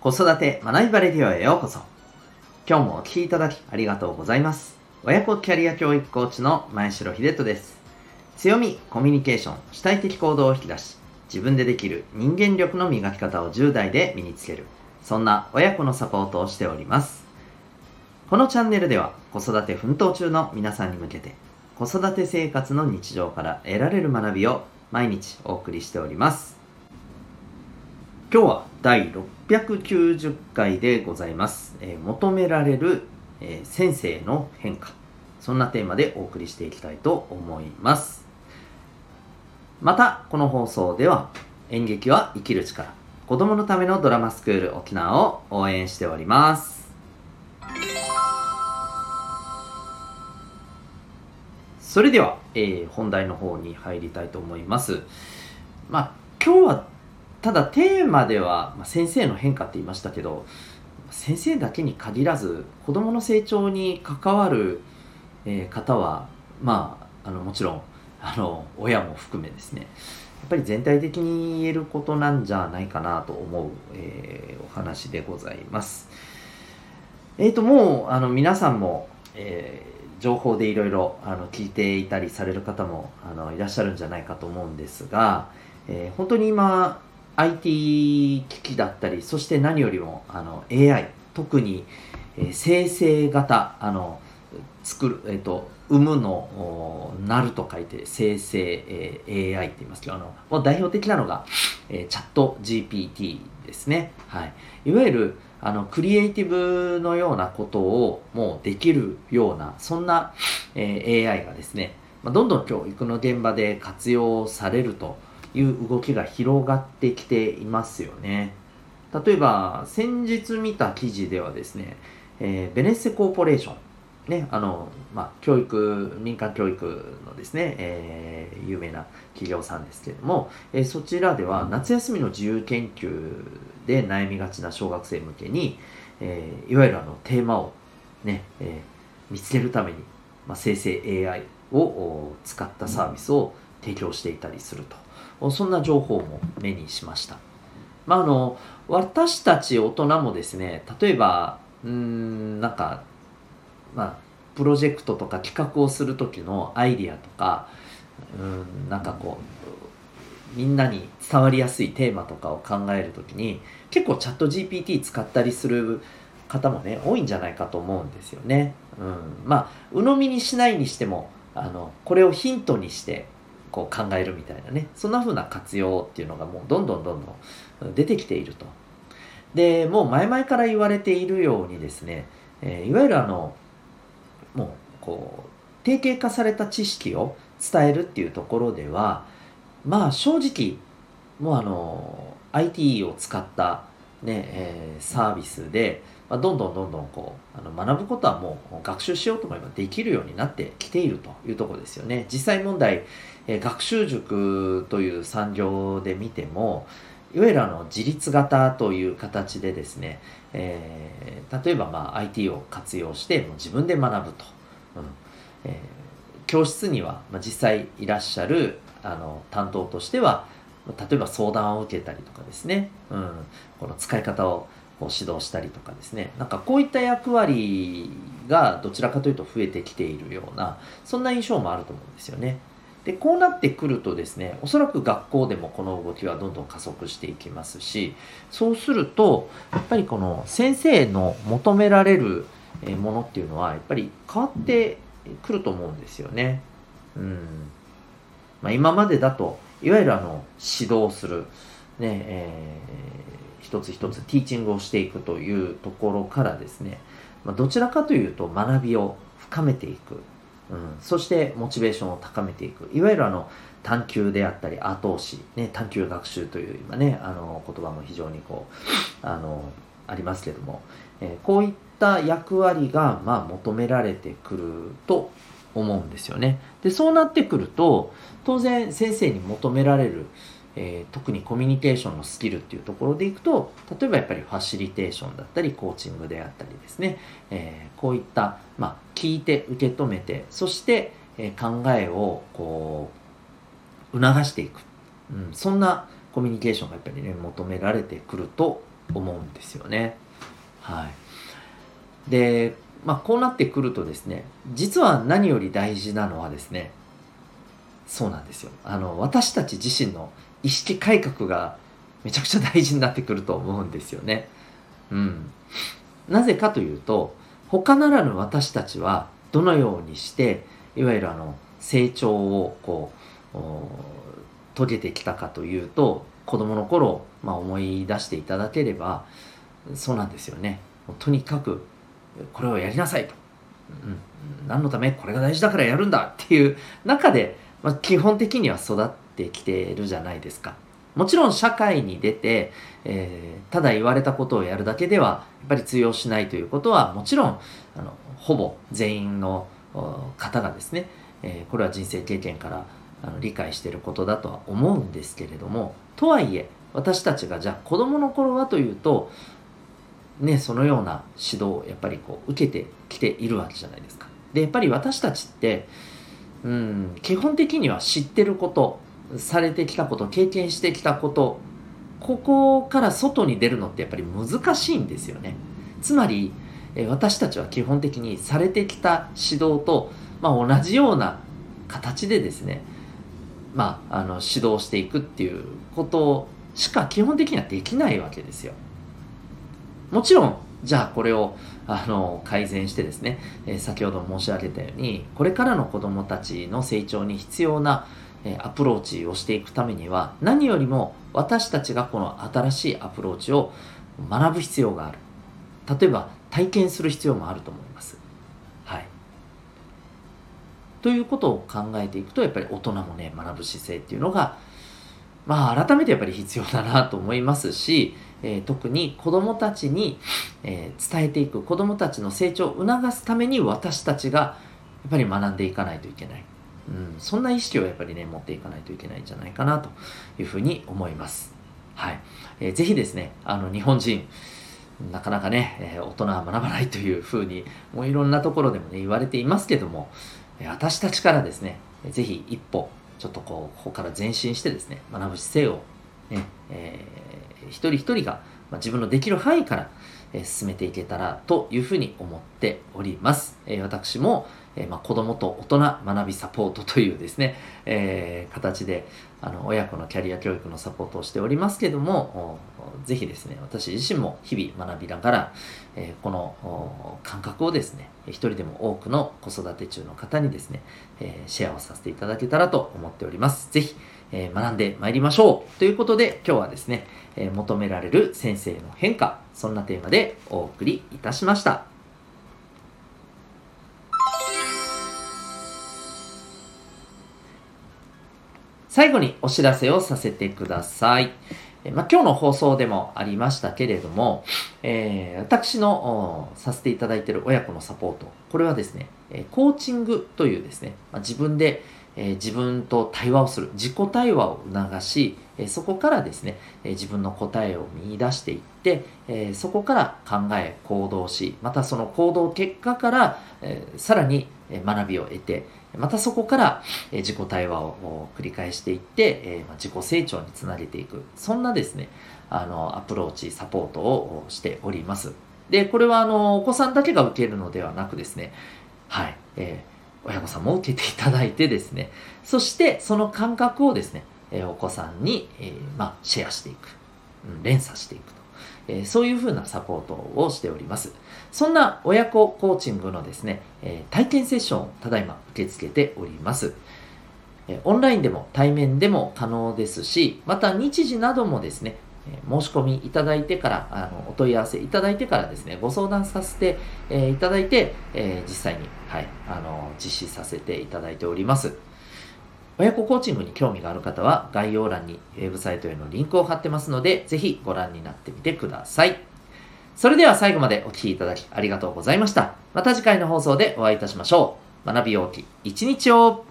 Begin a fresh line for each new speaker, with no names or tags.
子育て学びバレディオへようこそ。今日もお聴きいただきありがとうございます。親子キャリア教育コーチの前城秀人です。強み、コミュニケーション、主体的行動を引き出し、自分でできる人間力の磨き方を10代で身につける。そんな親子のサポートをしております。このチャンネルでは子育て奮闘中の皆さんに向けて子育て生活の日常から得られる学びを毎日お送りしております。今日は第6 690回でございます。えー、求められる、えー、先生の変化。そんなテーマでお送りしていきたいと思います。また、この放送では演劇は生きる力、子供のためのドラマスクール沖縄を応援しております。それでは、えー、本題の方に入りたいと思います。まあ、今日はただテーマでは、まあ、先生の変化って言いましたけど先生だけに限らず子どもの成長に関わる、えー、方はまああのもちろんあの親も含めですねやっぱり全体的に言えることなんじゃないかなと思う、えー、お話でございます。えっ、ー、ともうあの皆さんも、えー、情報でいろいろ聞いていたりされる方もあのいらっしゃるんじゃないかと思うんですが、えー、本当に今 IT 機器だったりそして何よりもあの AI 特に、えー、生成型あの作る、えーと、生むのなると書いて生成、えー、AI って言いますけどあのもう代表的なのが、えー、チャット GPT ですね、はい、いわゆるあのクリエイティブのようなことをもうできるようなそんな、えー、AI がですね、まあ、どんどん教育の現場で活用されるという動きが広がってきていますよね。例えば、先日見た記事ではですね、えー、ベネッセコーポレーション、ね、あの、まあ、教育、民間教育のですね、えー、有名な企業さんですけれども、えー、そちらでは夏休みの自由研究で悩みがちな小学生向けに、えー、いわゆるあのテーマをね、えー、見つけるために、まあ、生成 AI を使ったサービスを提供していたりすると。そんな情報も目にしました。まあ、あの私たち大人もですね例えばうんなんかまあプロジェクトとか企画をする時のアイディアとかうんなんかこうみんなに伝わりやすいテーマとかを考える時に結構チャット GPT 使ったりする方もね多いんじゃないかと思うんですよね。うん、まあ鵜呑みにしないにしてもあのこれをヒントにしてこう考えるみたいなね。そんな風な活用っていうのがもうどんどんどんどん出てきていると。でもう前々から言われているようにですね、えー、いわゆるあのもうこう定型化された知識を伝えるっていうところではまあ正直もうあの IT を使ったね、えー、サービスでまあ、どんどんどんどんこうあの学ぶことはもう学習しようと思えばできるようになってきているというところですよね。実際問題、えー、学習塾という産業で見てもいわゆるあの自立型という形でですね、えー、例えばまあ IT を活用してもう自分で学ぶと、うんえー、教室には、まあ、実際いらっしゃるあの担当としては例えば相談を受けたりとかですね、うん、この使い方をこう指導したりとかですねなんかこういった役割がどちらかというと増えてきているようなそんな印象もあると思うんですよね。でこうなってくるとですねおそらく学校でもこの動きはどんどん加速していきますしそうするとやっぱりこの先生の求められるものっていうのはやっぱり変わってくると思うんですよね。うんまあ、今までだといわゆるあの指導する、ねえ一つ一つティーチングをしていくというところからですね、まあ、どちらかというと学びを深めていく、うん、そしてモチベーションを高めていく。いわゆるあの探求であったり後押し、ね、探求学習という今ねあの言葉も非常にこうあのありますけども、えー、こういった役割がまあ求められてくると思うんですよね。でそうなってくると当然先生に求められるえー、特にコミュニケーションのスキルっていうところでいくと例えばやっぱりファシリテーションだったりコーチングであったりですね、えー、こういった、まあ、聞いて受け止めてそして、えー、考えをこう促していく、うん、そんなコミュニケーションがやっぱりね求められてくると思うんですよね。はい。で、まあこうなってくるとですね、実は何より大事なのはですね、そうなんですよ。あの、私たち自身の意識改革がめちゃくちゃ大事になってくると思うんですよね。うん。なぜかというと、他ならぬ私たちはどのようにして、いわゆるあの、成長をこう、遂げてきたかというと、子供の頃、まあ、思い出していただければ、そうなんですよね。とにかく、これをやりなさいと。うん、何のためこれが大事だからやるんだっていう中で、まあ、基本的には育ってきてるじゃないですか。もちろん社会に出て、えー、ただ言われたことをやるだけではやっぱり通用しないということはもちろんあのほぼ全員の方がですね、えー、これは人生経験からあの理解していることだとは思うんですけれどもとはいえ私たちがじゃあ子供の頃はというとねそのような指導をやっぱりこう受けてきているわけじゃないですか。でやっぱり私たちってうん基本的には知ってることされてきたこと経験してきたことここから外に出るのってやっぱり難しいんですよねつまり私たちは基本的にされてきた指導と、まあ、同じような形でですね、まあ、あの指導していくっていうことしか基本的にはできないわけですよもちろんじゃあこれをあの改善してですね、えー、先ほど申し上げたようにこれからの子どもたちの成長に必要な、えー、アプローチをしていくためには何よりも私たちがこの新しいアプローチを学ぶ必要がある例えば体験する必要もあると思います。はい、ということを考えていくとやっぱり大人もね学ぶ姿勢っていうのがまあ改めてやっぱり必要だなと思いますしえー、特に子どもたちに、えー、伝えていく子どもたちの成長を促すために私たちがやっぱり学んでいかないといけない、うん、そんな意識をやっぱりね持っていかないといけないんじゃないかなというふうに思います。はい、えー、ぜひですねあの日本人なかなかね、えー、大人は学ばないというふうにもういろんなところでもね言われていますけども私たちからですねぜひ一歩ちょっとこうここから前進してですね学ぶ姿勢をね、えー、一人一人が、まあ、自分のできる範囲から、えー、進めていけたらというふうに思っております。えー、私も、えーまあ、子供と大人学びサポートというですね、え、形であの親子のキャリア教育のサポートをしておりますけども、ぜひですね、私自身も日々学びながら、え、この感覚をですね、一人でも多くの子育て中の方にですね、え、シェアをさせていただけたらと思っております。ぜひ、えー、学んでまいりましょう。ということで、今日はですね、えー、求められる先生の変化、そんなテーマでお送りいたしました。最後にお知らせをさせてください。まあ、今日の放送でもありましたけれども、えー、私のさせていただいている親子のサポート、これはですね、コーチングというですね、まあ、自分でえ自分と対話をする自己対話を促し、えそこからですね、え自分の答えを見出していって、えそこから考え行動しまたその行動結果から、えさらに学びを得てまたそこから自己対話を繰り返していって、え自己成長につなげていく。そんなですねあのアプローチサポートをしております。でこれはあのお子さんだけが受けるのではなくですねはい、えー親御さんも受けていただいてですね、そしてその感覚をですね、えお子さんに、えまあ、シェアしていく、うん、連鎖していくと、えそういうふうなサポートをしております。そんな親子コーチングのですね、え体験セッションをただいま受け付けております。オンラインでも対面でも可能ですし、また日時などもですね、申し込みいただいてから、あのお問い合わせいただいてからですね、ご相談させて、えー、いただいて、えー、実際に、はい、あの実施させていただいております。親子コーチングに興味がある方は概要欄にウェブサイトへのリンクを貼ってますので、ぜひご覧になってみてください。それでは最後までお聴きいただきありがとうございました。また次回の放送でお会いいたしましょう。学びようき一日を